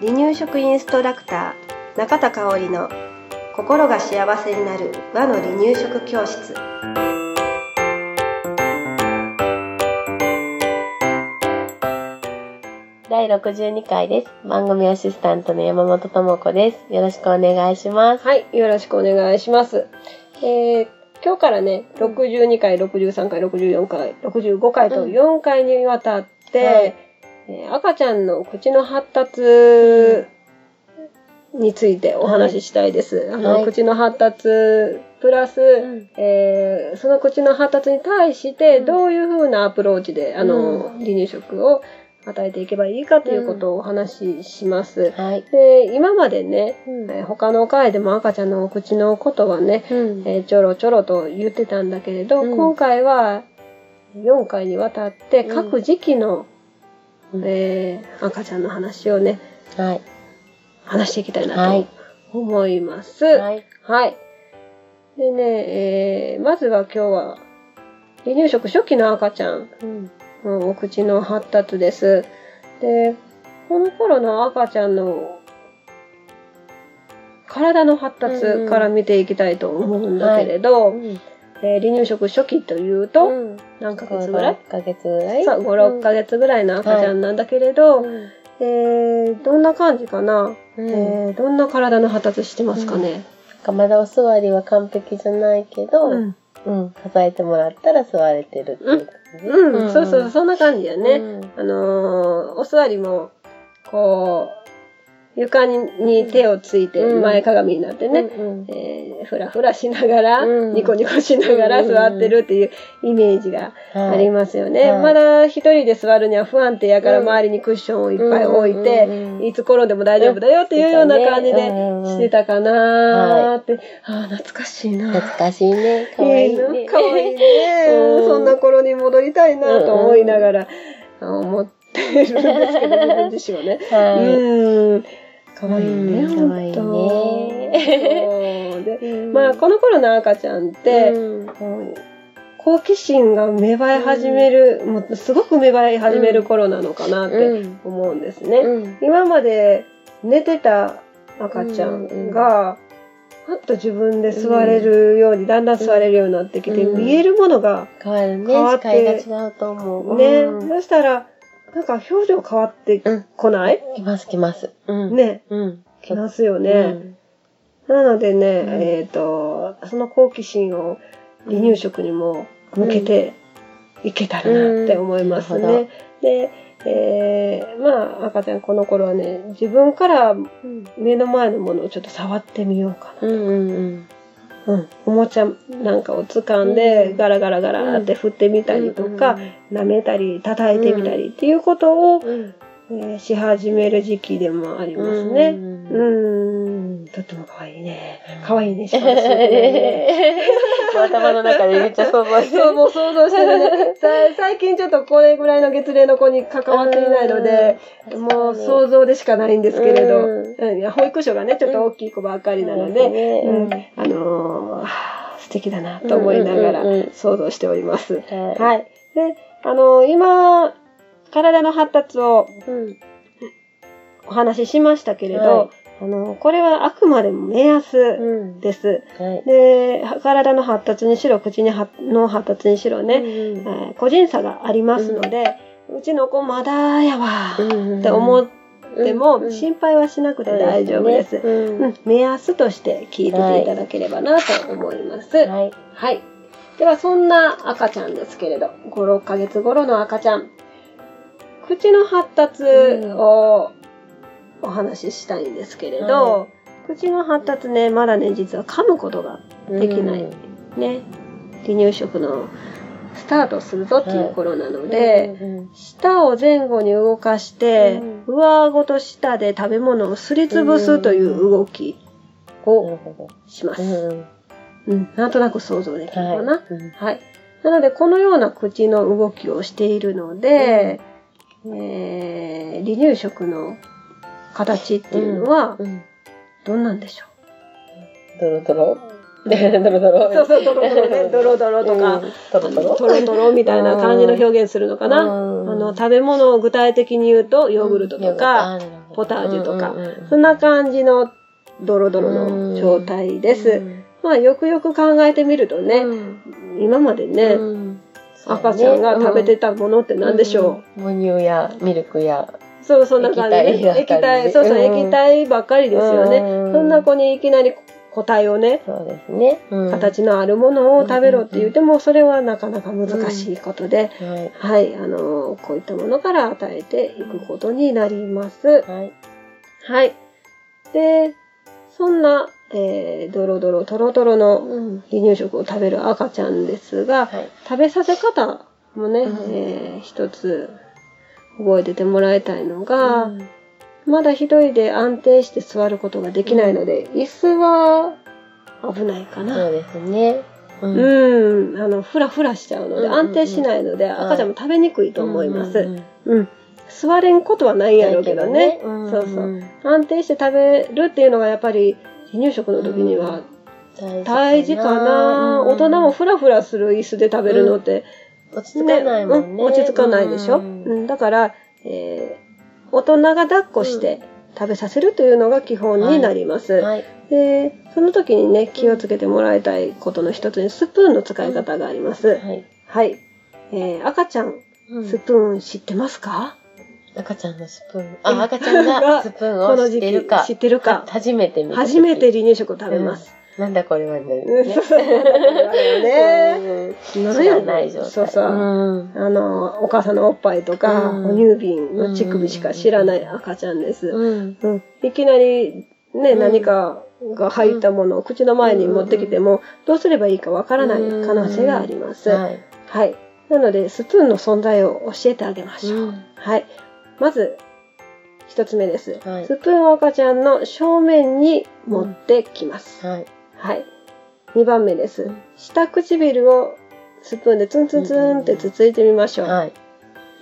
離乳食インストラクター中田香織の心が幸せになる和の離乳食教室第62回です。番組アシスタントの山本智子です。よろしくお願いします。はい、よろしくお願いします。えー、今日からね、62回、63回、64回、65回とうん4回にわたって、はい。えー赤ちゃんの口の発達についてお話ししたいです。あの、はい口の発達プラス、ん。えーその口の発達に対してうん。どういう風なアプローチで、あの、うん。離乳食を与えていけばいいかということをお話しします。はい。で、今までね、うん。えー他の回でも赤ちゃんのお口のことはね、うん。えーちょろちょろと言ってたんだけれど、うん。今回は4回にわたってうん各時期の、うんえー赤ちゃんの話をね、はい。話していきたいはないと思います。はい。はい。でね、えーまずは今日は離乳食初期の赤ちゃんうん。のお口の発達です。で、この頃の赤ちゃんの体の発達から見ていきたいと思うんだけれど、うん。えー離乳食初期というと、うん。何ヶ月ぐらい？5、ヶ月ぐらい？そう、5、6ヶ月ぐらいの赤ちゃんなんだけれど、うん。えーどんな感じかな、うん。えーどんな体の発達してますかね、なんかまだお座りは完璧じゃないけど、ううんん。支えてもらったら座れてるっていう感じ。うん、そうそう、そんな感じやね。うんあのーお座りも、こう、床にに手をついてうん。前かがみになってね、うんえーふらふらしながら、うん。ニコニコしながら座ってるっていうイメージがはい。ありますよね。はい。まだ一人で座るには不安定やからうん。周りにクッションをいっぱい置いて、うんいつ転んでも大丈夫だよっていうような感じでしてたかなーって、ああ、懐かしいな懐かしいね。かわいいね。かわいいね、うん。そんな頃に戻りたいなと思いながら、あ思ってですけど、自分自身はね。はい。うん。かわいいね、うんかわいいねまあ、この頃の赤ちゃんって、うん。うん好奇心が芽生え始める、もうすごく芽生え始める頃なのかなってうん。思うんですね。うん。今まで寝てた赤ちゃんが、パッと自分で座れるように、だんだん座れるようになってきて、うん。見えるものが変わって視界が違うと思う。ね、うん。そしたら、なんか表情変わってうん。こない、来ます来ます。うん。。ね、うん。きますよね。うんなのでね、うんえっ、と、その好奇心を離乳食にも向けていけたらなって思いますね。で、えーまあ赤ちゃんこの頃はね、自分から目の前のものをちょっと触ってみようかな。うんうんうん、おもちゃなんかを掴んで、うん。ガラガラガラって振ってみたりとか、舐めたり叩いてみたりっていうことを、し始める時期でもありますね。うん。うん、とっても可愛いね。うん可愛いね。しかも 頭の中でめっちゃ想像してそう、もう想像してるね。さ最近ちょっとこれぐらいの月齢の子に関わっていないので、うん。もう想像でしかないんですけれど、うん。保育所がね、ちょっと大きい子ばっかりなので、ね。うん。あのーはあ素敵だなと思いながら想像しております。ははい。で、あのー今、体の発達を。お話ししましたけれど、はいあのーこれはあくまでも目安うん。です。はい。で、体の発達にしろ、口にはの発達にしろね、うんえー個人差がありますので、うちの子まだやわうんって思ってもうん心配はしなくて大丈夫です。目安として聞いてていただければなと思います。うんはい。はい。では、そんな赤ちゃんですけれど、5、6ヶ月頃の赤ちゃん。口の発達をお話ししたいんですけれど、は口の発達ね、まだね、実は噛むことができない。ね。離乳食のスタートするぞっていう頃なので、うん舌を前後に動かして、上顎と舌で食べ物をすりつぶすという動きなをします。ど。うんうん、なんとなく想像できるかな。はいうんはい。なので、このような口の動きをしているので、えー離乳食の形っていうのは、うんどんなんでしょドロドロ？う ドロドロ？そうそう、ドロドロね、ドロドロとか、うん。トロトロ？トロトロみたいな感じの表現するのかな？うん。あの、食べ物を具体的に言うと、ヨーグルトとか、ポタージュとか、そんな感じのドロドロの状態です。まあ、よくよく考えてみるとね、今までね、赤ちゃんが食べてたものって何でしょう？母乳やミルクや。うそう、そんな感じで、液体そうそう、うん液体ばっかりですよね。うんそんな子にいきなり個体をね、そうですね。うん形のあるものを食べろって言っても、それはなかなか難しいことで、はい。はい、あの、こういったものから与えていくことになります。はい。はい。で、そんな、えー、ドロドロ、トロトロのうん。離乳食を食べる赤ちゃんですが、はい。食べさせ方もね、うんえー一つ覚えててもらいたいのが、うんまだ一人で安定して座ることができないので、椅子は危ないかな。そうですね。う。うんん、あの、ふらふらしちゃうので、うんうんうん安定しないので、赤ちゃんも食べにくいと思います。うんうんうん。座れんことはないんやろうけどね。うんそうそう。安定して食べるっていうのがやっぱり離乳食の時には大事かな。大人もふらふらする椅子で食べるのって、落ち着かないもんね。うん落ち着かないでしょ？ううんん、だから、えー大人が抱っこして食べさせるというのが基本になります。はい。で、その時にね、気をつけてもらいたいことの一つにスプーンの使い方があります。はい。はい。えー赤ちゃんスプーン知ってますか？赤ちゃんのスプーン。あ、赤ちゃんが スプーンを知ってるか。知ってるかは初めて見た時。初めて離乳食を食べます。なんだこれはね。ね。知らない状態。そうそう。うんあの、お母さんのおっぱいとか、うん哺乳瓶の乳首しか知らない赤ちゃんです。うん。うん、いきなりね、うん何かが入ったものを口の前に持ってきても、どうすればいいかわからない可能性があります。はい。はい。なので、スプーンの存在を教えてあげましょう。うんはい。まず、一つ目です。はいスプーンを赤ちゃんの正面に持ってきます。はい。はい。二番目ですうん。下唇をスプーンでツンツンツンってつついてみましょう。はい。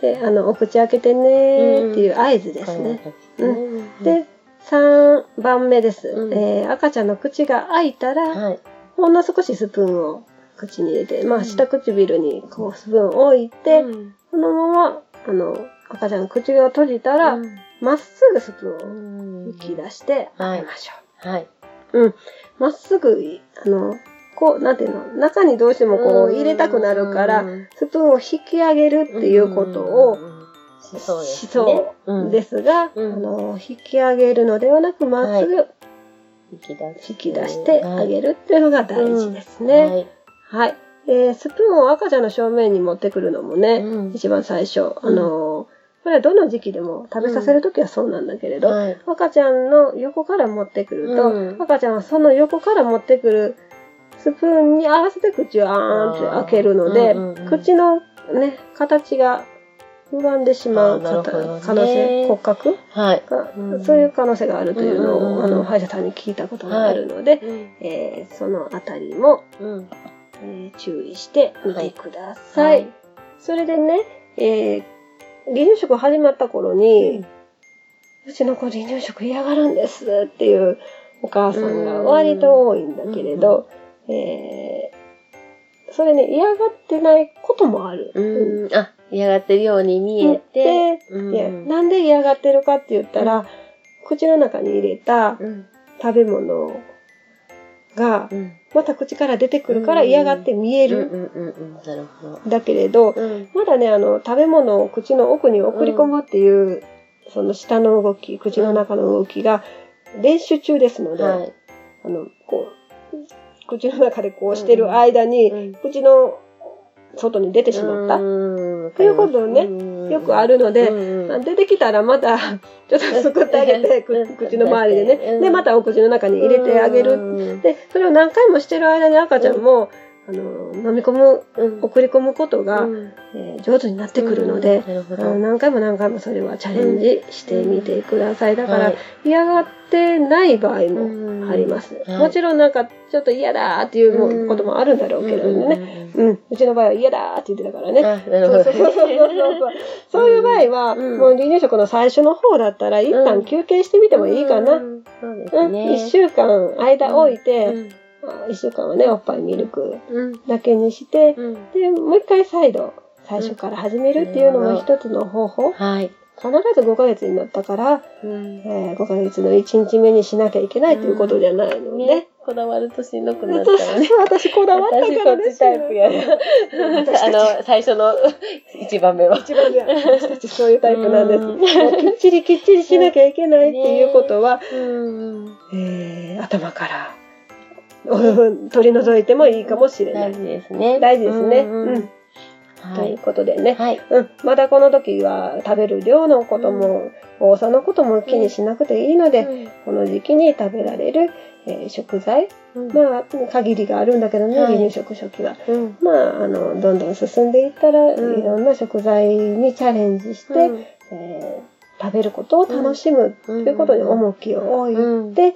で、あの、お口開けてねーっていう合図ですね。うん。で、3番目です、うんえー赤ちゃんの口が開いたら、はい。ほんの少しスプーンを口に入れて、まあ、うん下唇にこうスプーンを置いて、うんこのまま、あの、赤ちゃんの口が閉じたら、うんまっすぐスプーンを吹き出してあげましょはい。う。うん。まっすぐ、あの、こう、なんていうの、中にどうしてもこう入れたくなるから、スプーンを引き上げるっていうことをしそうですしそうですが、うんあの、引き上げるのではなく、まっすぐ引き出引き出してあげるっていうのが大事ですね。はい。はい。えースプーンを赤ちゃんの正面に持ってくるのもね、うん一番最初。あのーこれはどの時期でも食べさせるときはそうなんだけれど、はい。赤ちゃんの横から持ってくると、うん。赤ちゃんはその横から持ってくるスプーンに合わせて口をあーんって開けるので、うんうんうん口のね、形が歪んでしまうね。可能性、骨格？はい。が、うん。そういう可能性があるというのを、うんうんうんあの、歯医者さんに聞いたことがあるので、えーそのあたりも、うん。えー注意してみてください。はい。それでね、えー離乳食始まった頃に、うちの子離乳食嫌がるんですっていうお母さんが割と多いんだけれど、えーそれね、嫌がってないこともある。うん。あ、嫌がってるように見えて。なんで嫌がってるかって言ったら、口の中に入れたうん。食べ物がうん。また口から出てくるから嫌がって見える。だけれど、うん。まだね、あの、食べ物を口の奥に送り込むっていう、その下の動き、口の中の動きが練習中ですので、はい。あの、こう、口の中でこうしてる間に、うん。口の外に出てしまった。うんということをねよくあるので、うん出てきたらまた、ちょっとすくってあげて、く口の周りでね。で、またお口の中に入れてあげる。る。で、それを何回もしてる間に赤ちゃんも、あの、飲み込む、うん送り込むことが、うんえー上手になってくるので、なるほどあの何回も何回もそれはチャレンジしてみてください。だから、はい嫌がってない場合もあります。はいもちろんなんかちょっと嫌だーっていうこともあるんだろうけれどね。ね。うん、うちの場合は嫌だーって言ってたからね。そうそうそうそうそうそういう場合は、うんもう離乳食の最初の方だったら、一旦休憩してみてもいいかな。うん。そうでうん、すね。一週間間置いて、うん1週間はね、おっぱいミルクだけにして、うん、で、もう一回再度、最初から始めるっていうのも一つの方法。はい。必ず5ヶ月になったから、うん、えー、5ヶ月の1日目にしなきゃいけないということじゃないのね。ねこだわるとしんどくなっちゃうね。私こだわったからね。私タイプやあの、最初の1番目は。1番目は。私たちそういうタイプなんです。きっちりきっちりしなきゃいけないっていうことは、ねえー、頭から 取り除いてもいいかもしれない。大事ですね。大事ですね。うんということでね、はい、うん、まだこの時は食べる量のことも、多さのことも気にしなくていいので、うん、この時期に食べられる、えー、食材、うん、まあ限りがあるんだけどね、離乳食初期は、まああのどんどん進んでいったら、いろんな食材にチャレンジして、えー、食べることを楽しむということに重きを置いて、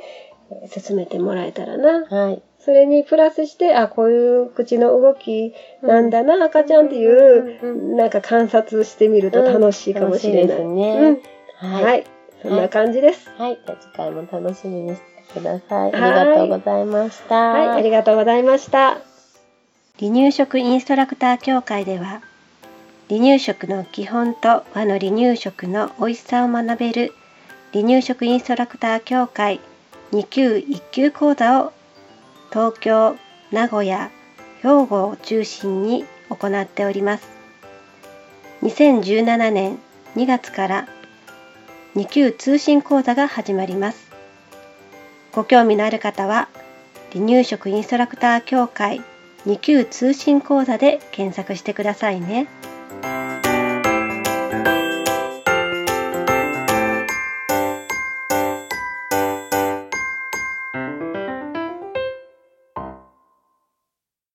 進めてもらえたらな。はいそれにプラスして、あ、こういう口の動きなんだな、うん、赤ちゃんっていう、うんうん、なんか観察してみると楽しいかもしれない。うん、ね、はい、はい。そんな感じです。はい。じゃあ次回も楽しみにしてください。ありがとうございました。はい。ありがとうございました。離乳食インストラクター協会では、離乳食の基本と和の離乳食の美味しさを学べる離乳食インストラクター協会2級1級講座を東京、名古屋、兵庫を中心に行っております。2017年2月から2級通信講座が始まります。ご興味のある方は、離乳食インストラクター協会2級通信講座で検索してくださいね。